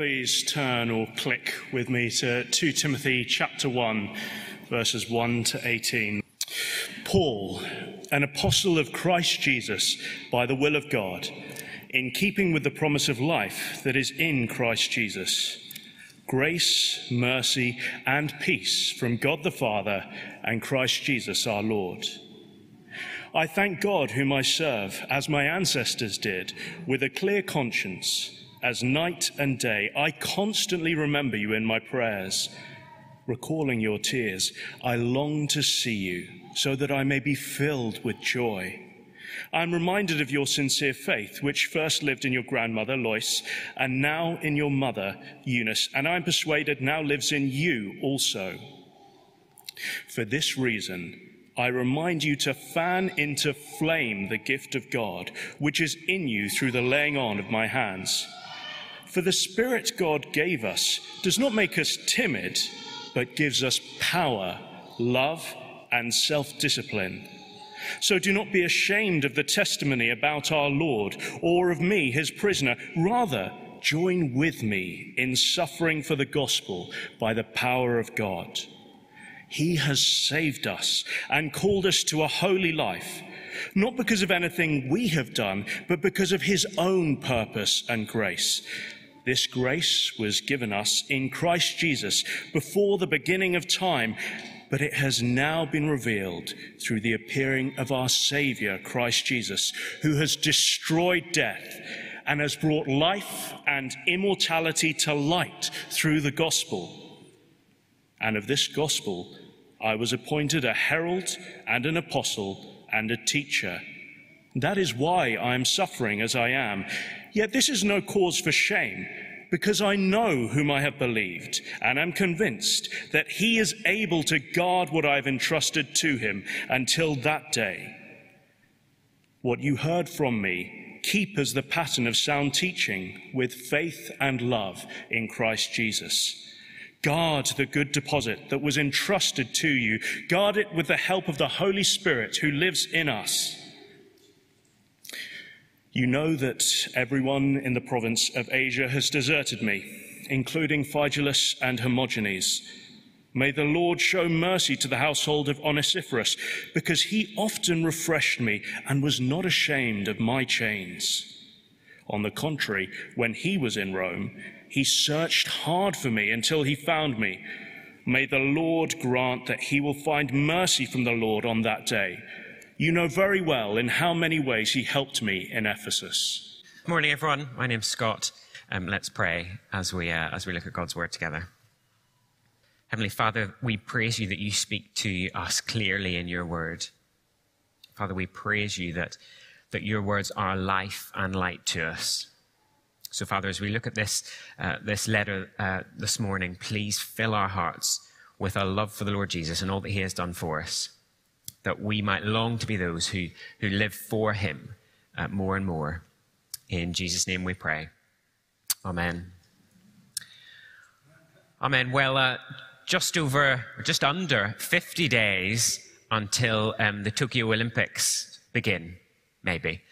Please turn or click with me to 2 Timothy chapter 1, verses 1 to 18. Paul, an apostle of Christ Jesus by the will of God, in keeping with the promise of life that is in Christ Jesus. Grace, mercy, and peace from God the Father and Christ Jesus our Lord. I thank God, whom I serve, as my ancestors did, with a clear conscience, as night and day. I constantly remember you in my prayers. Recalling your tears, I long to see you, so that I may be filled with joy. I am reminded of your sincere faith, which first lived in your grandmother, Lois, and now in your mother, Eunice, and I am persuaded now lives in you also. For this reason, I remind you to fan into flame the gift of God, which is in you through the laying on of my hands. For the Spirit God gave us does not make us timid, but gives us power, love, and self discipline. So do not be ashamed of the testimony about our Lord or of me, his prisoner. Rather, join with me in suffering for the gospel by the power of God. He has saved us and called us to a holy life, not because of anything we have done, but because of His own purpose and grace. This grace was given us in Christ Jesus before the beginning of time, but it has now been revealed through the appearing of our Savior, Christ Jesus, who has destroyed death and has brought life and immortality to light through the gospel. And of this gospel, I was appointed a herald and an apostle and a teacher. That is why I am suffering as I am. Yet this is no cause for shame, because I know whom I have believed, and am convinced that he is able to guard what I have entrusted to him until that day. What you heard from me, keep as the pattern of sound teaching with faith and love in Christ Jesus. Guard the good deposit that was entrusted to you. Guard it with the help of the Holy Spirit who lives in us. You know that everyone in the province of Asia has deserted me, including Phygelus and Hermogenes. May the Lord show mercy to the household of Onesiphorus, because he often refreshed me and was not ashamed of my chains. On the contrary, when he was in Rome, he searched hard for me until he found me. May the Lord grant that he will find mercy from the Lord on that day. You know very well in how many ways he helped me in Ephesus. Good Morning, everyone. My name's Scott. Um, let's pray as we, uh, as we look at God's word together. Heavenly Father, we praise you that you speak to us clearly in your word. Father, we praise you that, that your words are life and light to us. So, Father, as we look at this, uh, this letter uh, this morning, please fill our hearts with a love for the Lord Jesus and all that he has done for us, that we might long to be those who, who live for him uh, more and more. In Jesus' name we pray. Amen. Amen. Well, uh, just over, just under 50 days until um, the Tokyo Olympics begin, maybe.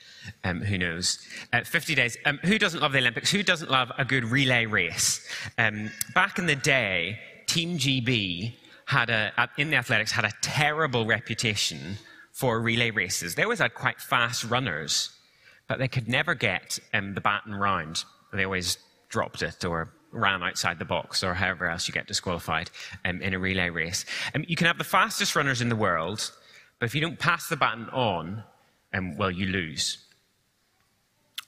Um, who knows? Uh, 50 days. Um, who doesn't love the Olympics? Who doesn't love a good relay race? Um, back in the day, Team GB had a, in the athletics had a terrible reputation for relay races. They always had quite fast runners, but they could never get um, the baton round. They always dropped it or ran outside the box or however else you get disqualified um, in a relay race. Um, you can have the fastest runners in the world, but if you don't pass the baton on, um, well, you lose.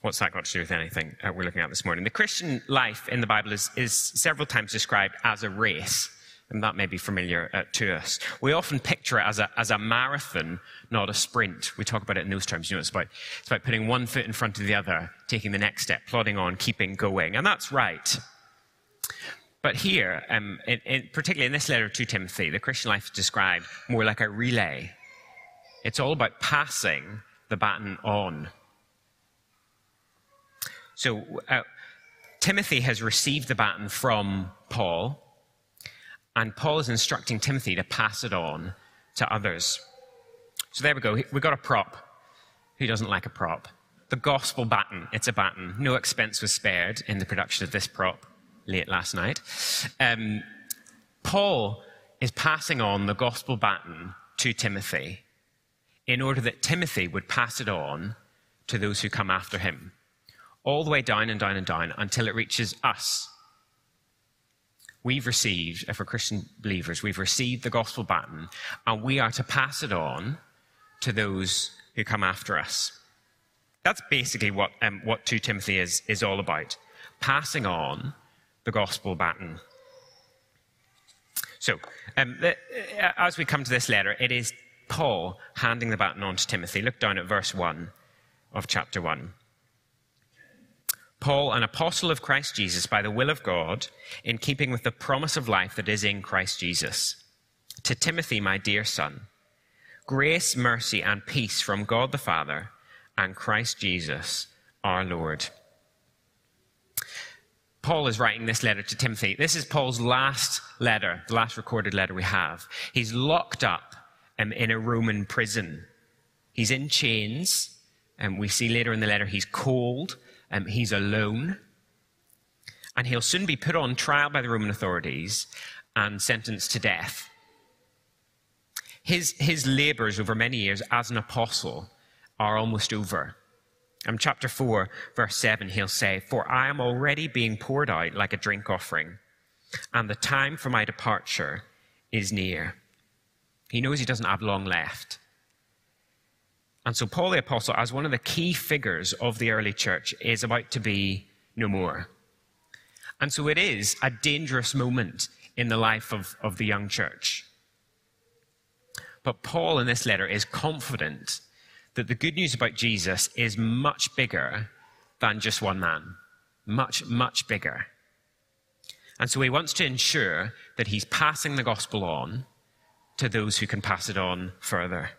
What's that got to do with anything uh, we're looking at this morning? The Christian life in the Bible is, is several times described as a race, and that may be familiar uh, to us. We often picture it as a, as a marathon, not a sprint. We talk about it in those terms. You know, it's about, it's about putting one foot in front of the other, taking the next step, plodding on, keeping going. And that's right. But here, um, in, in, particularly in this letter to Timothy, the Christian life is described more like a relay. It's all about passing the baton on. So uh, Timothy has received the baton from Paul, and Paul is instructing Timothy to pass it on to others. So there we go. We've got a prop. Who doesn't like a prop? The gospel baton. It's a baton. No expense was spared in the production of this prop. late last night. Um, Paul is passing on the gospel baton to Timothy in order that Timothy would pass it on to those who come after him, all the way down and down and down until it reaches us. We've received, if we're Christian believers, we've received the gospel baton, and we are to pass it on to those who come after us. That's basically what, um, what 2 Timothy is, is all about passing on the gospel baton. So, um, the, uh, as we come to this letter, it is Paul handing the baton on to Timothy. Look down at verse 1 of chapter 1. Paul, an apostle of Christ Jesus by the will of God, in keeping with the promise of life that is in Christ Jesus. To Timothy, my dear son, grace, mercy, and peace from God the Father and Christ Jesus our Lord. Paul is writing this letter to Timothy. This is Paul's last letter, the last recorded letter we have. He's locked up um, in a Roman prison. He's in chains, and we see later in the letter he's cold, um, he's alone, and he'll soon be put on trial by the Roman authorities and sentenced to death. His, his labors over many years as an apostle are almost over. In chapter 4, verse 7, he'll say, For I am already being poured out like a drink offering, and the time for my departure is near. He knows he doesn't have long left. And so, Paul the Apostle, as one of the key figures of the early church, is about to be no more. And so, it is a dangerous moment in the life of, of the young church. But Paul, in this letter, is confident that the good news about Jesus is much bigger than just one man. Much, much bigger. And so he wants to ensure that he's passing the gospel on to those who can pass it on further.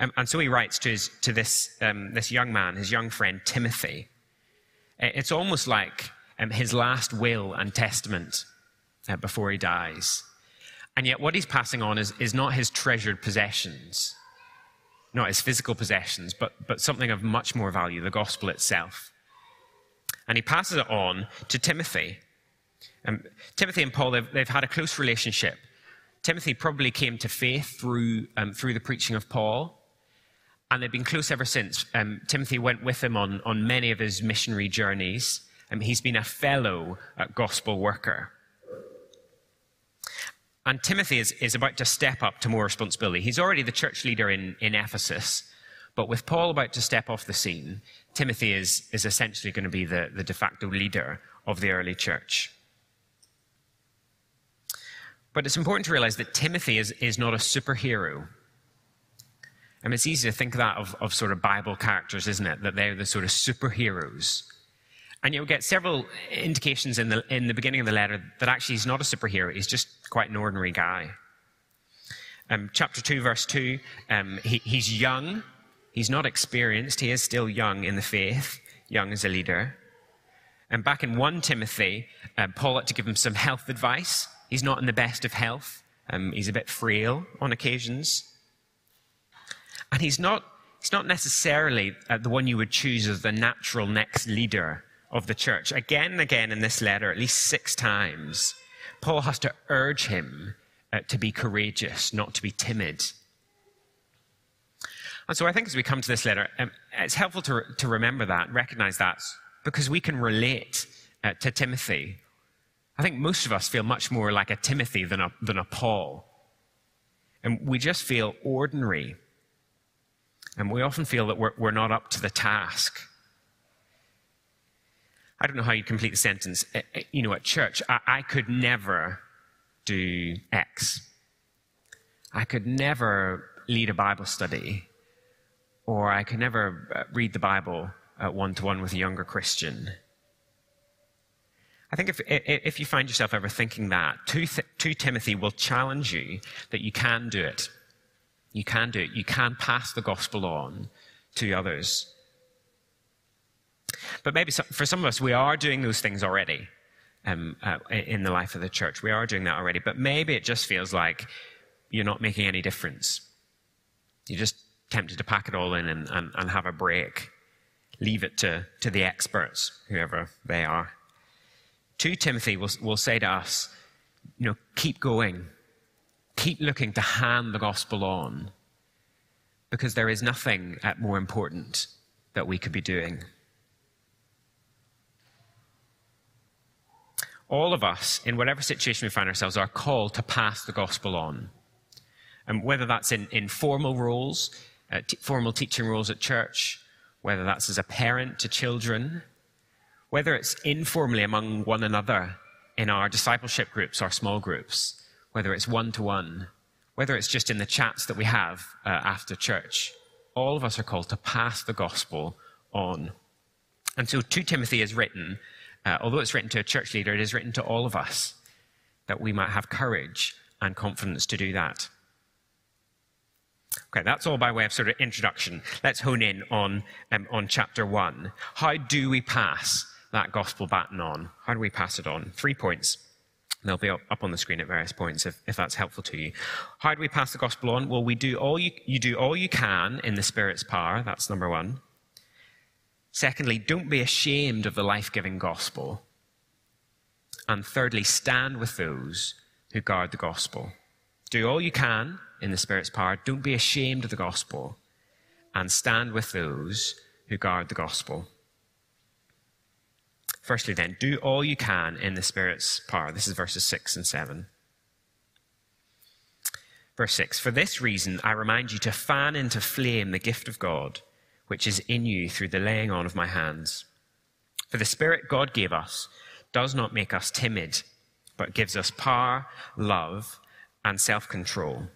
And so he writes to, his, to this, um, this young man, his young friend Timothy. It's almost like um, his last will and testament uh, before he dies. And yet, what he's passing on is, is not his treasured possessions, not his physical possessions, but, but something of much more value, the gospel itself. And he passes it on to Timothy. Um, Timothy and Paul, they've, they've, had a close relationship. Timothy probably came to faith through, um, through the preaching of Paul, and they've been close ever since. Um, Timothy went with him on, on many of his missionary journeys. Um, he's been a fellow gospel worker. And Timothy is, is about to step up to more responsibility. He's already the church leader in, in Ephesus, but with Paul about to step off the scene, Timothy is, is essentially going to be the, the de facto leader of the early church. But it's important to realize that Timothy is, is not a superhero. Mean, it's easy to think of that of, of sort of Bible characters, isn't it? That they're the sort of superheroes. And you'll get several indications in the, in the beginning of the letter that actually he's not a superhero, he's just quite an ordinary guy. Um, chapter 2, verse 2, um, he, he's young, he's not experienced, he is still young in the faith, young as a leader. And back in 1 Timothy, uh, Paul had to give him some health advice. He's not in the best of health, um, he's a bit frail on occasions. And he's not, he's not necessarily uh, the one you would choose as the natural next leader of the church. Again and again in this letter, at least six times, Paul has to urge him uh, to be courageous, not to be timid. And so I think as we come to this letter, um, it's helpful to, to remember that, recognize that, because we can relate uh, to Timothy. I think most of us feel much more like a Timothy than a, than a Paul. And we just feel ordinary. And we often feel that we're, we're not up to the task. I don't know how you complete the sentence. Eh, eh, you know, at church, I, I could never do X. I could never lead a Bible study, or I could never uh, read the Bible one to one with a younger Christian. I think if, if you find yourself ever thinking that, 2, 2 Timothy will challenge you that you can do it. You can do it. You can pass the gospel on to others. But maybe for some of us, we are doing those things already um, uh, in the life of the church. We are doing that already. But maybe it just feels like you're not making any difference. You're just tempted to pack it all in and, and, and have a break. Leave it to, to the experts, whoever they are. 2 Timothy will, will say to us, you know, keep going. Keep looking to hand the gospel on because there is nothing more important that we could be doing. All of us, in whatever situation we find ourselves, are called to pass the gospel on. And whether that's in, in formal roles, uh, t- formal teaching roles at church, whether that's as a parent to children, whether it's informally among one another in our discipleship groups, our small groups, whether it's one to one, whether it's just in the chats that we have uh, after church, all of us are called to pass the gospel on. And so 2 Timothy is written, uh, although it's written to a church leader, it is written to all of us that we might have courage and confidence to do that. Okay, that's all by way of sort of introduction. Let's hone in on, um, on chapter one. How do we pass that gospel baton on? How do we pass it on? Three points. They'll be up, on the screen at various points if, if that's helpful to you. How do we pass the gospel on? Well, we do all you, you do all you can in the Spirit's power. That's number one. Secondly, don't be ashamed of the life giving gospel. And thirdly, stand with those who guard the gospel. Do all you can in the Spirit's power. Don't be ashamed of the gospel. And stand with those who guard the gospel. Firstly, then, do all you can in the Spirit's power. This is verses 6 and 7. Verse 6 For this reason, I remind you to fan into flame the gift of God, which is in you through the laying on of my hands. For the Spirit God gave us does not make us timid, but gives us power, love, and self control.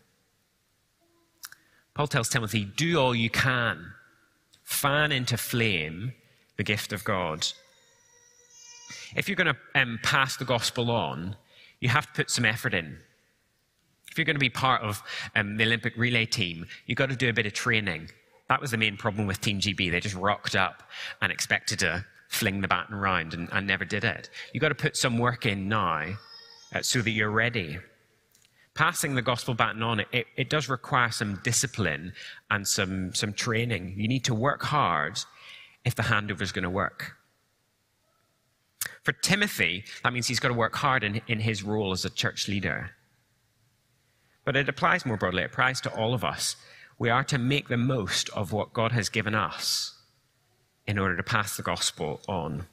Paul tells Timothy, Do all you can, fan into flame the gift of God if you're going to um, pass the gospel on, you have to put some effort in. If you're going to be part of um, the Olympic relay team, you've got to do a bit of training. That was the main problem with Team GB. They just rocked up and expected to fling the baton around and, and never did it. You've got to put some work in now uh, so that you're ready. Passing the gospel baton on, it, it does require some discipline and some, some training. You need to work hard if the handover is going to work. For Timothy, that means he's got to work hard in, in his role as a church leader. But it applies more broadly, it applies to all of us. We are to make the most of what God has given us in order to pass the gospel on.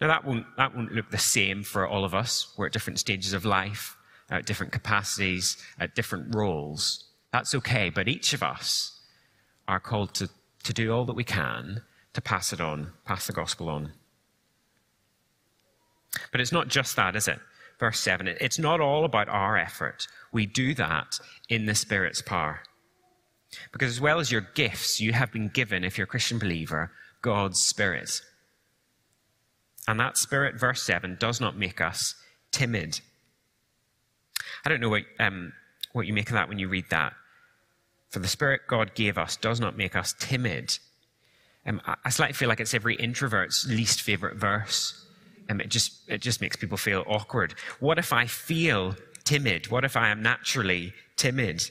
Now, that won't, that won't look the same for all of us. We're at different stages of life, at different capacities, at different roles. That's okay, but each of us are called to, to do all that we can to pass it on, pass the gospel on. But it's not just that, is it? Verse 7 it's not all about our effort. We do that in the Spirit's power. Because as well as your gifts, you have been given, if you're a Christian believer, God's Spirit. And that Spirit, verse 7, does not make us timid. I don't know what, um, what you make of that when you read that. For the Spirit God gave us does not make us timid. Um, I slightly feel like it's every introvert's least favorite verse. Um, it just it just makes people feel awkward. What if I feel timid? What if I am naturally timid?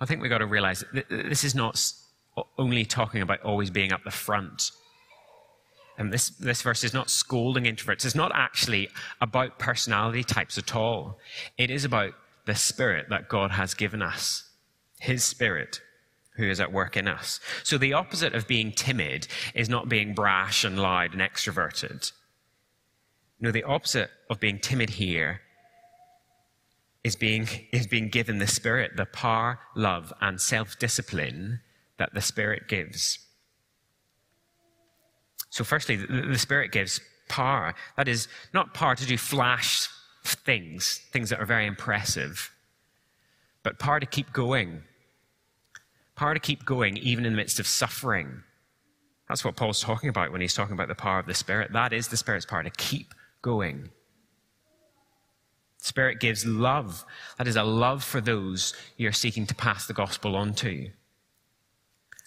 I think we've got to realize that this is not only talking about always being up the front. And this, this verse is not scolding introverts. It's not actually about personality types at all. It is about the spirit that God has given us, His spirit who is at work in us. So the opposite of being timid is not being brash and loud and extroverted. No, the opposite of being timid here is being, is being given the Spirit, the power, love, and self discipline that the Spirit gives. So, firstly, the, the Spirit gives power. That is, not power to do flash things, things that are very impressive, but power to keep going. Power to keep going even in the midst of suffering. That's what Paul's talking about when he's talking about the power of the Spirit. That is the Spirit's power to keep going. Spirit gives love. That is a love for those you're seeking to pass the gospel on to.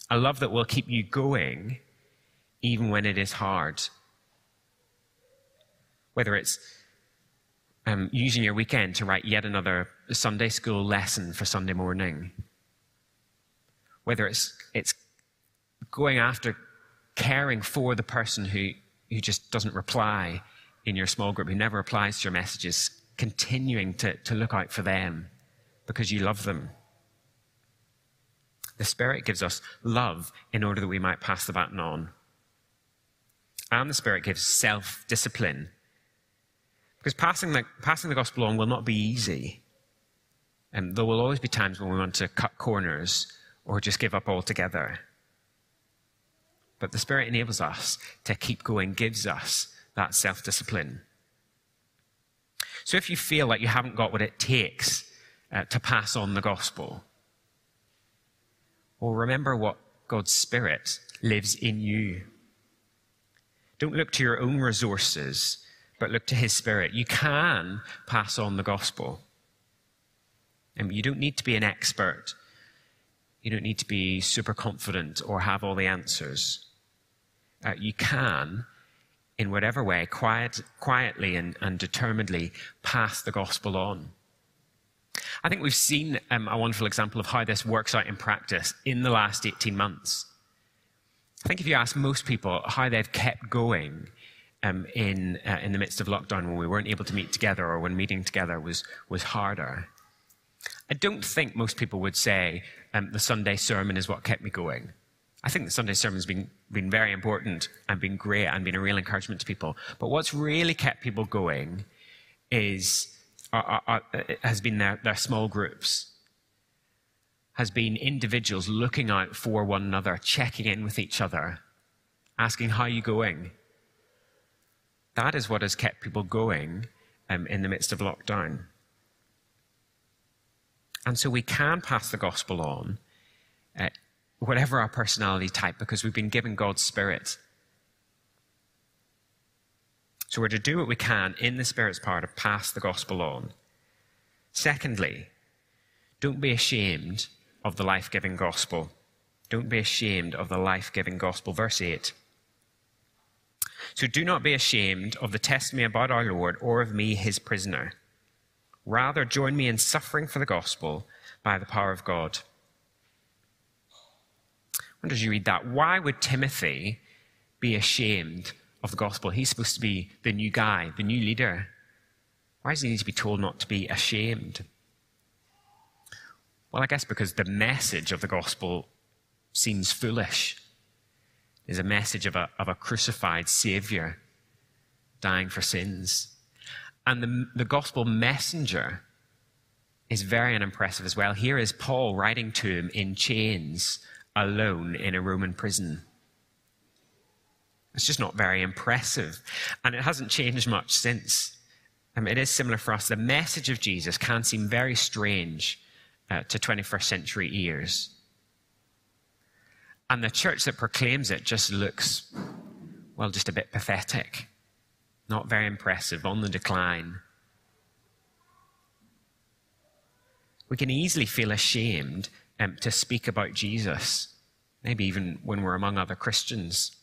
A love that will keep you going even when it is hard. Whether it's um, using your weekend to write yet another Sunday school lesson for Sunday morning. Whether it's, it's going after caring for the person who who just doesn't reply in your small group, who never replies to your messages, continuing to, to look out for them because you love them. The Spirit gives us love in order that we might pass the baton on. And the Spirit gives self discipline. Because passing the, passing the gospel on will not be easy. And there will always be times when we want to cut corners or just give up altogether. But the Spirit enables us to keep going, gives us that self discipline. So if you feel like you haven't got what it takes uh, to pass on the gospel, well, remember what God's Spirit lives in you. Don't look to your own resources, but look to His Spirit. You can pass on the gospel. And you don't need to be an expert. You don't need to be super confident or have all the answers uh, you can, in whatever way, quiet, quietly and, and, determinedly pass the gospel on. I think we've seen um, a wonderful example of how this works out in practice in the last 18 months. I think if you ask most people how they've kept going um, in, uh, in the midst of lockdown when we weren't able to meet together or when meeting together was, was harder, I don't think most people would say um, the Sunday sermon is what kept me going. I think the Sunday sermon's been, been very important and been great and been a real encouragement to people. But what's really kept people going is, uh, uh, has been their, their small groups, has been individuals looking out for one another, checking in with each other, asking, How are you going? That is what has kept people going um, in the midst of lockdown. And so we can pass the gospel on uh, whatever our personality type, because we've been given God's Spirit. So we're to do what we can in the Spirit's power to pass the gospel on. Secondly, don't be ashamed of the life giving gospel. Don't be ashamed of the life giving gospel. Verse 8. So do not be ashamed of the testimony about our Lord or of me, his prisoner. Rather, join me in suffering for the gospel by the power of God wonder as you read that, why would Timothy be ashamed of the gospel? He's supposed to be the new guy, the new leader. Why does he need to be told not to be ashamed? Well, I guess because the message of the gospel seems foolish. Is a message of a, of a crucified Savior dying for sins. And the, the gospel messenger is very unimpressive as well. Here is Paul writing to him in chains alone in a Roman prison. It's just not very impressive. And it hasn't changed much since. I mean, it is similar for us. The message of Jesus can seem very strange uh, to 21st century ears. And the church that proclaims it just looks, well, just a bit pathetic, not very impressive, on the decline. We can easily feel ashamed um, to speak about Jesus, maybe even when we're among other Christians.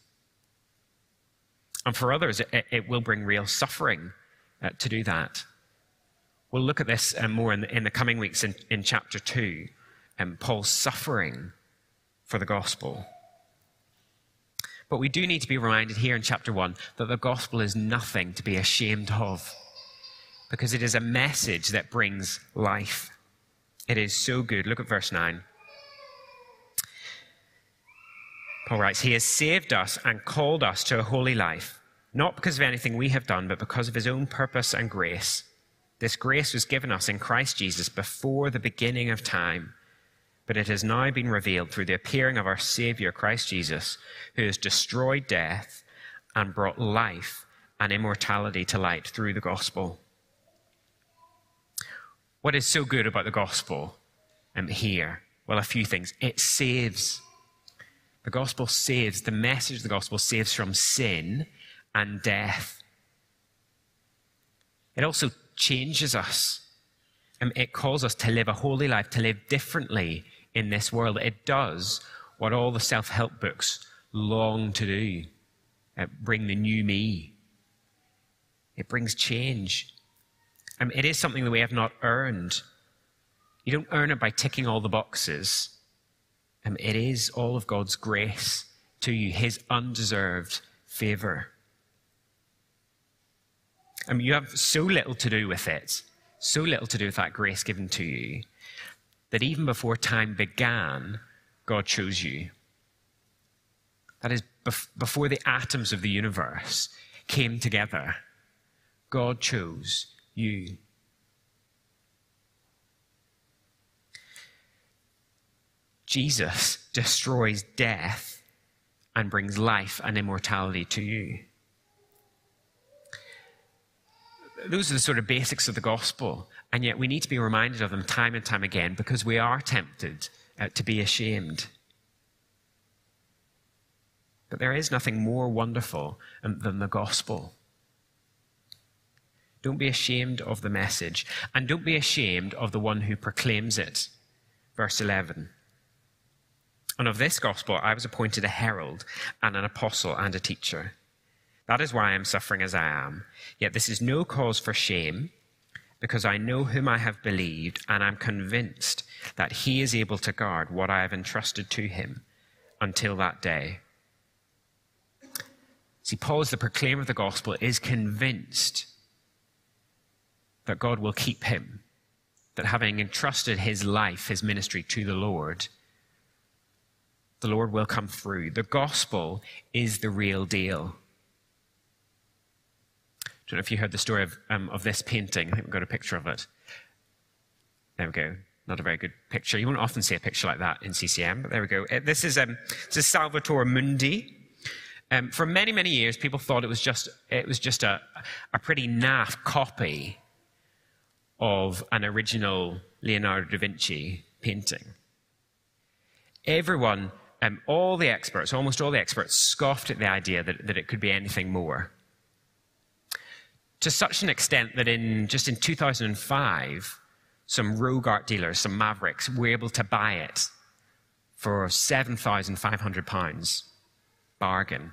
And for others, it, it will bring real suffering uh, to do that. We'll look at this uh, more in the, in the, coming weeks in, in chapter 2, um, Paul's suffering for the gospel. But we do need to be reminded here in chapter 1 that the gospel is nothing to be ashamed of, because it is a message that brings life. It is so good. Look at verse 9. Paul writes, He has saved us and called us to a holy life, not because of anything we have done, but because of His own purpose and grace. This grace was given us in Christ Jesus before the beginning of time, but it has now been revealed through the appearing of our Savior, Christ Jesus, who has destroyed death and brought life and immortality to light through the gospel. What is so good about the gospel um, here? Well, a few things. It saves. The gospel saves, the message of the gospel saves from sin and death. It also changes us. Um, it calls us to live a holy life, to live differently in this world. It does what all the self help books long to do uh, bring the new me. It brings change. Um, it is something that we have not earned. You don't earn it by ticking all the boxes. Um, it is all of God's grace to you, His undeserved favor. And you have so little to do with it, so little to do with that grace given to you, that even before time began, God chose you. That is, before the atoms of the universe came together, God chose you. Jesus destroys death and brings life and immortality to you. Those are the sort of basics of the gospel, and yet we need to be reminded of them time and time again because we are tempted uh, to be ashamed. But there is nothing more wonderful than the gospel. Don't be ashamed of the message, and don't be ashamed of the one who proclaims it. Verse 11. And of this gospel I was appointed a herald and an apostle and a teacher. That is why I am suffering as I am. Yet this is no cause for shame, because I know whom I have believed, and I am convinced that he is able to guard what I have entrusted to him until that day. See, Paul, as the proclaimer of the gospel, is convinced that God will keep him, that having entrusted his life, his ministry to the Lord, the Lord will come through. The gospel is the real deal. I don't know if you heard the story of, um, of this painting. I think we've got a picture of it. There we go. Not a very good picture. You won't often see a picture like that in CCM, but there we go. Uh, this is, um, this is Salvator Mundi. Um, for many, many years, people thought it was just, it was just a, a pretty naff copy of an original Leonardo da Vinci painting. Everyone um, all the experts, almost all the experts, scoffed at the idea that, that it could be anything more. To such an extent that in just in 2005, some rogue art dealers, some mavericks, were able to buy it for £7,500 bargain.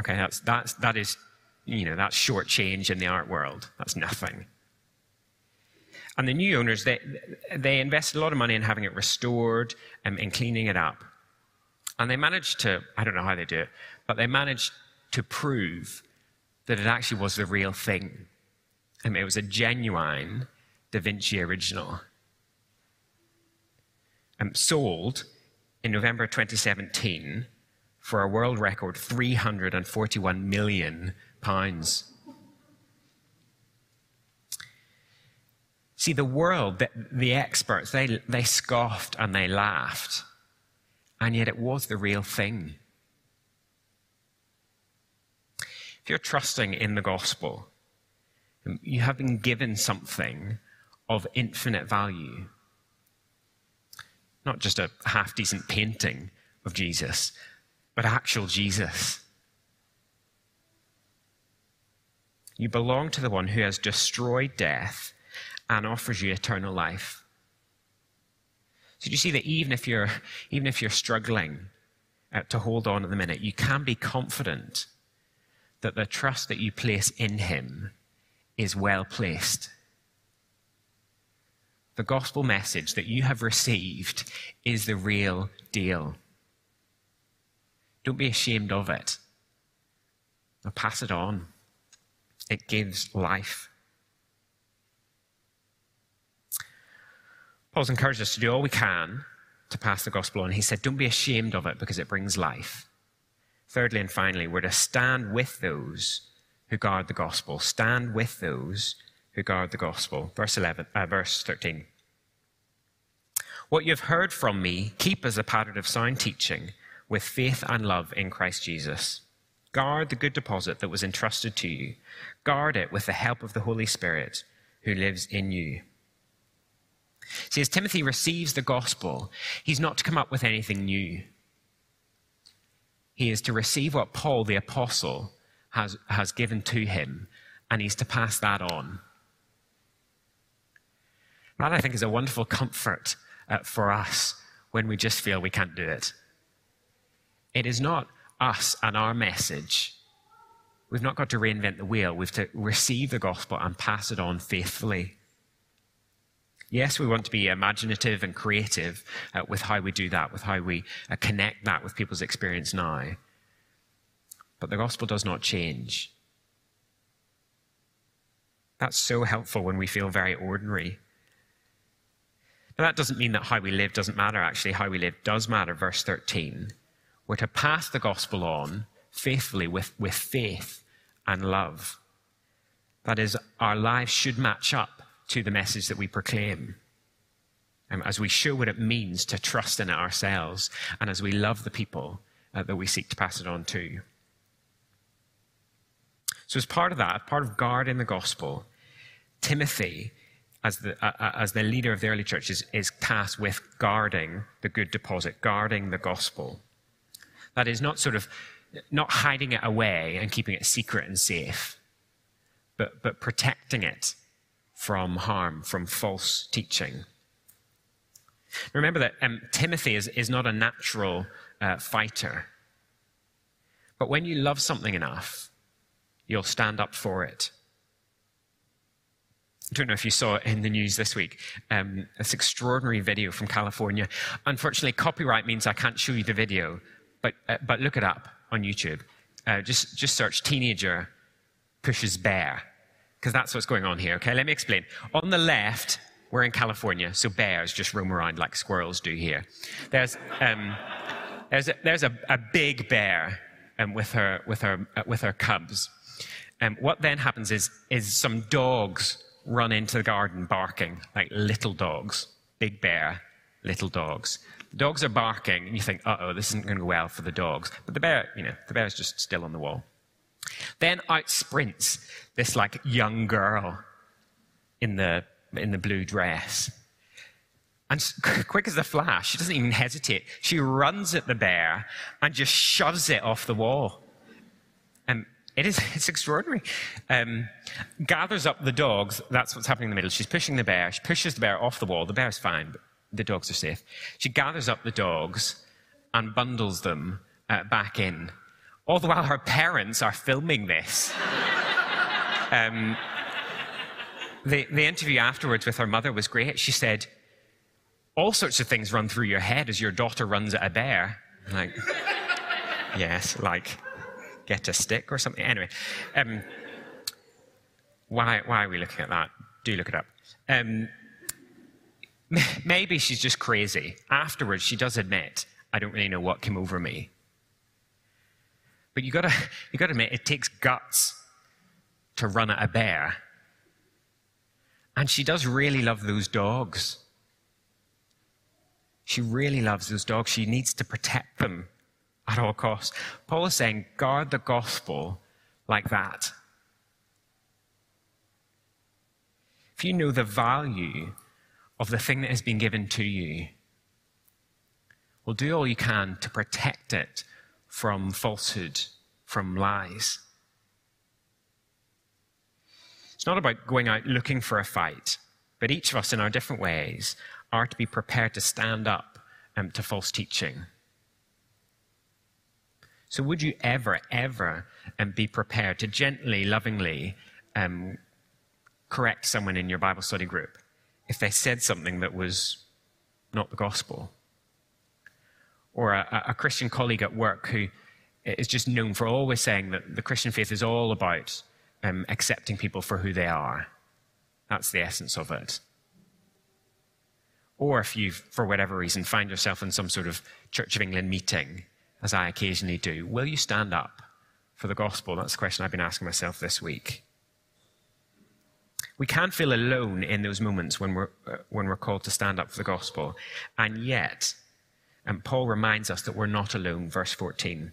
Okay, that's, that's, that is, you know, that's short change in the art world. That's nothing. And the new owners, they, they invested a lot of money in having it restored and in cleaning it up. And they managed to, I don't know how they do it, but they managed to prove that it actually was the real thing. And it was a genuine Da Vinci original. Um, sold in November 2017 for a world record 341 million pounds. See, the world, the, the experts, they, they scoffed and they laughed and yet it was the real thing. If you're trusting in the gospel, you have been given something of infinite value. Not just a half decent painting of Jesus, but actual Jesus. You belong to the one who has destroyed death and offers you eternal life. So you see that even if you're, even if you're struggling uh, to hold on at the minute, you can be confident that the trust that you place in Him is well placed. The gospel message that you have received is the real deal. Don't be ashamed of it. Now pass it on. It gives life. Paul's encouraged us to do all we can to pass the gospel on. He said, Don't be ashamed of it because it brings life. Thirdly and finally, we're to stand with those who guard the gospel. Stand with those who guard the gospel. Verse 11, uh, verse 13. What you have heard from me, keep as a pattern of sound teaching with faith and love in Christ Jesus. Guard the good deposit that was entrusted to you. Guard it with the help of the Holy Spirit who lives in you. See, as Timothy receives the gospel, he's not to come up with anything new. He is to receive what Paul the apostle has, has given to him, and he's to pass that on. That, I think, is a wonderful comfort uh, for us when we just feel we can't do it. It is not us and our message. We've not got to reinvent the wheel. We've to receive the gospel and pass it on faithfully. Yes, we want to be imaginative and creative uh, with how we do that, with how we uh, connect that with people's experience now. But the gospel does not change. That's so helpful when we feel very ordinary. Now, that doesn't mean that how we live doesn't matter, actually. How we live does matter. Verse 13. We're to pass the gospel on faithfully with, with faith and love. That is, our lives should match up to the message that we proclaim. Um, as we show what it means to trust in ourselves, and as we love the people uh, that we seek to pass it on to. So, as part of that, part of guarding the gospel, Timothy, as the, uh, uh, as the leader of the early church, is, is tasked with guarding the good deposit, guarding the gospel. That is not sort of not hiding it away and keeping it secret and safe, but, but protecting it from harm, from false teaching. Remember that um, Timothy is, is not a natural uh, fighter. But when you love something enough, you'll stand up for it. I don't know if you saw it in the news this week. Um, this extraordinary video from California. Unfortunately, copyright means I can't show you the video, but, uh, but look it up on YouTube. Uh, just, just search teenager pushes bear, because that's what's going on here. Okay, let me explain. On the left, we're in California, so bears just roam around like squirrels do here. There's, um, there's, a, there's a, a big bear um, with, her, with, her, uh, with her cubs. Um, what then happens is, is some dogs run into the garden barking, like little dogs. Big bear, little dogs. The dogs are barking, and you think, uh oh, this isn't going to go well for the dogs. But the bear, you know, the bear's just still on the wall. Then out sprints this like young girl in the, in the blue dress. And quick as a flash, she doesn't even hesitate. She runs at the bear and just shoves it off the wall. And it is, it's extraordinary. Um, gathers up the dogs. That's what's happening in the middle. She's pushing the bear. She pushes the bear off the wall. The bear's fine, but the dogs are safe. She gathers up the dogs and bundles them uh, back in. All the while her parents are filming this. um, the, the interview afterwards with her mother was great. She said, All sorts of things run through your head as your daughter runs at a bear. like, yes, like, get a stick or something. Anyway, um, why, why are we looking at that? Do look it up. Um, Maybe she's just crazy. Afterwards, she does admit, I don't really know what came over me. But you gotta, you gotta admit, it takes guts to run at a bear. And she does really love those dogs. She really loves those dogs. She needs to protect them at all costs. Paul is saying, guard the gospel like that. If you know the value of the thing that has been given to you. Well, do all you can to protect it from falsehood, from lies. It's not about going out looking for a fight, but each of us in our different ways are to be prepared to stand up um, to false teaching. So, would you ever, ever um, be prepared to gently, lovingly um, correct someone in your Bible study group? if they said something that was not the gospel. Or a, a, Christian colleague at work who is just known for always saying that the Christian faith is all about um, accepting people for who they are. That's the essence of it. Or if you, for whatever reason, find yourself in some sort of Church of England meeting, as I occasionally do, will you stand up for the gospel? That's the question I've been asking myself this week. We can feel alone in those moments when we're, uh, when we're called to stand up for the gospel. And yet, and Paul reminds us that we're not alone, verse 14.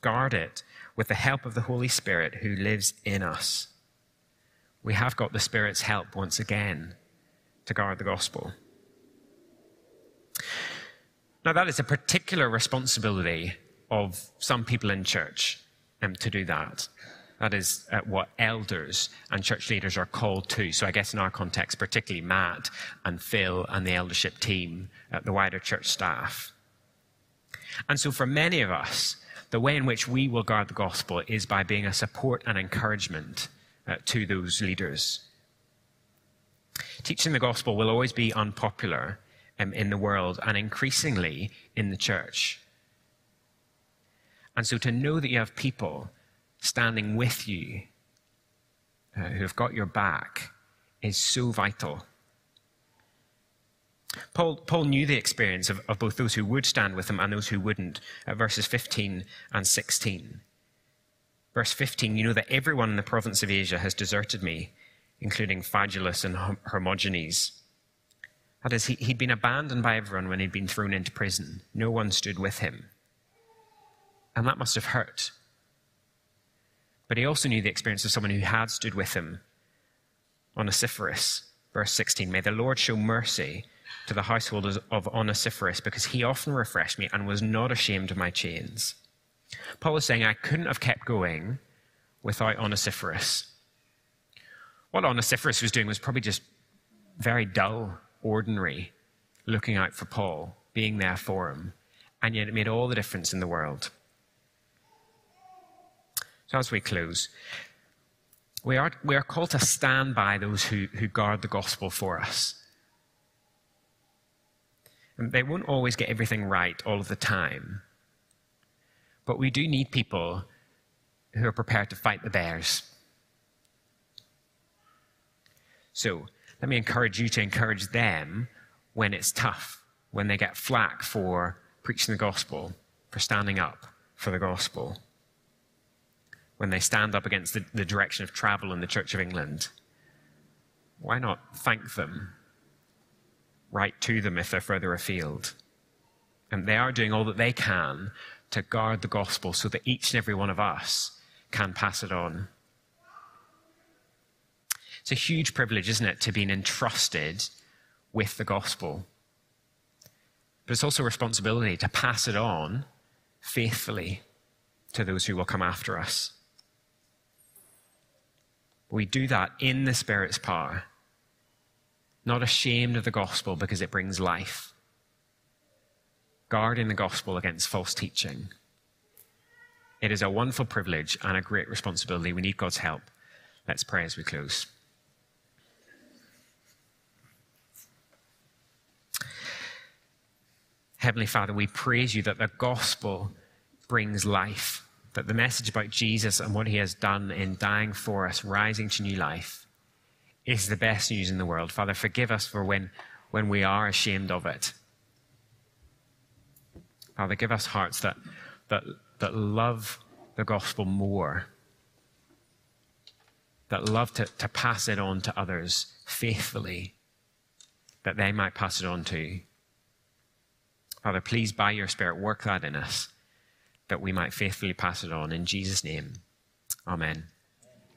Guard it with the help of the Holy Spirit who lives in us. We have got the Spirit's help once again to guard the gospel. Now, that is a particular responsibility of some people in church um, to do that. That is uh, what elders and church leaders are called to. So I guess in our context, particularly Matt and Phil and the eldership team, uh, the wider church staff. And so for many of us, the way in which we will guard the gospel is by being a support and encouragement uh, to those leaders. Teaching the gospel will always be unpopular um, in the world and increasingly in the church. And so to know that you have people standing with you uh, who have got your back is so vital. Paul, Paul knew the experience of, of both those who would stand with him and those who wouldn't, at verses 15 and 16. Verse 15, you know that everyone in the province of Asia has deserted me, including Phygelus and Hermogenes. That is, he, he'd been abandoned by everyone when he'd been thrown into prison. No one stood with him. And that must have hurt. But he also knew the experience of someone who had stood with him Onesiphorus. Verse 16 May the Lord show mercy to the household of Onesiphorus, because he often refreshed me and was not ashamed of my chains. Paul is saying, I couldn't have kept going without Onesiphorus. What Onesiphorus was doing was probably just very dull, ordinary, looking out for Paul, being there for him, and yet it made all the difference in the world. So, as we close, we are, we are called to stand by those who, who guard the gospel for us. And they won't always get everything right all of the time. But we do need people who are prepared to fight the bears. So let me encourage you to encourage them when it's tough, when they get flack for preaching the gospel, for standing up for the gospel, when they stand up against the, the direction of travel in the Church of England. Why not thank them write to them if they're further afield. And they are doing all that they can to guard the gospel so that each and every one of us can pass it on. It's a huge privilege, isn't it, to be entrusted with the gospel. But it's also a responsibility to pass it on faithfully to those who will come after us. We do that in the Spirit's power not ashamed of the gospel because it brings life, guarding the gospel against false teaching. It is a wonderful privilege and a great responsibility. We need God's help. Let's pray as we close. Heavenly Father, we praise you that the gospel brings life, that the message about Jesus and what he has done in dying for us, rising to new life, is the best news in the world. Father, forgive us for when, when we are ashamed of it. Father, give us hearts that, that, that love the gospel more, that love to, to pass it on to others faithfully, that they might pass it on to. you. Father, please, by your Spirit, work that in us, that we might faithfully pass it on. In Jesus' name, amen.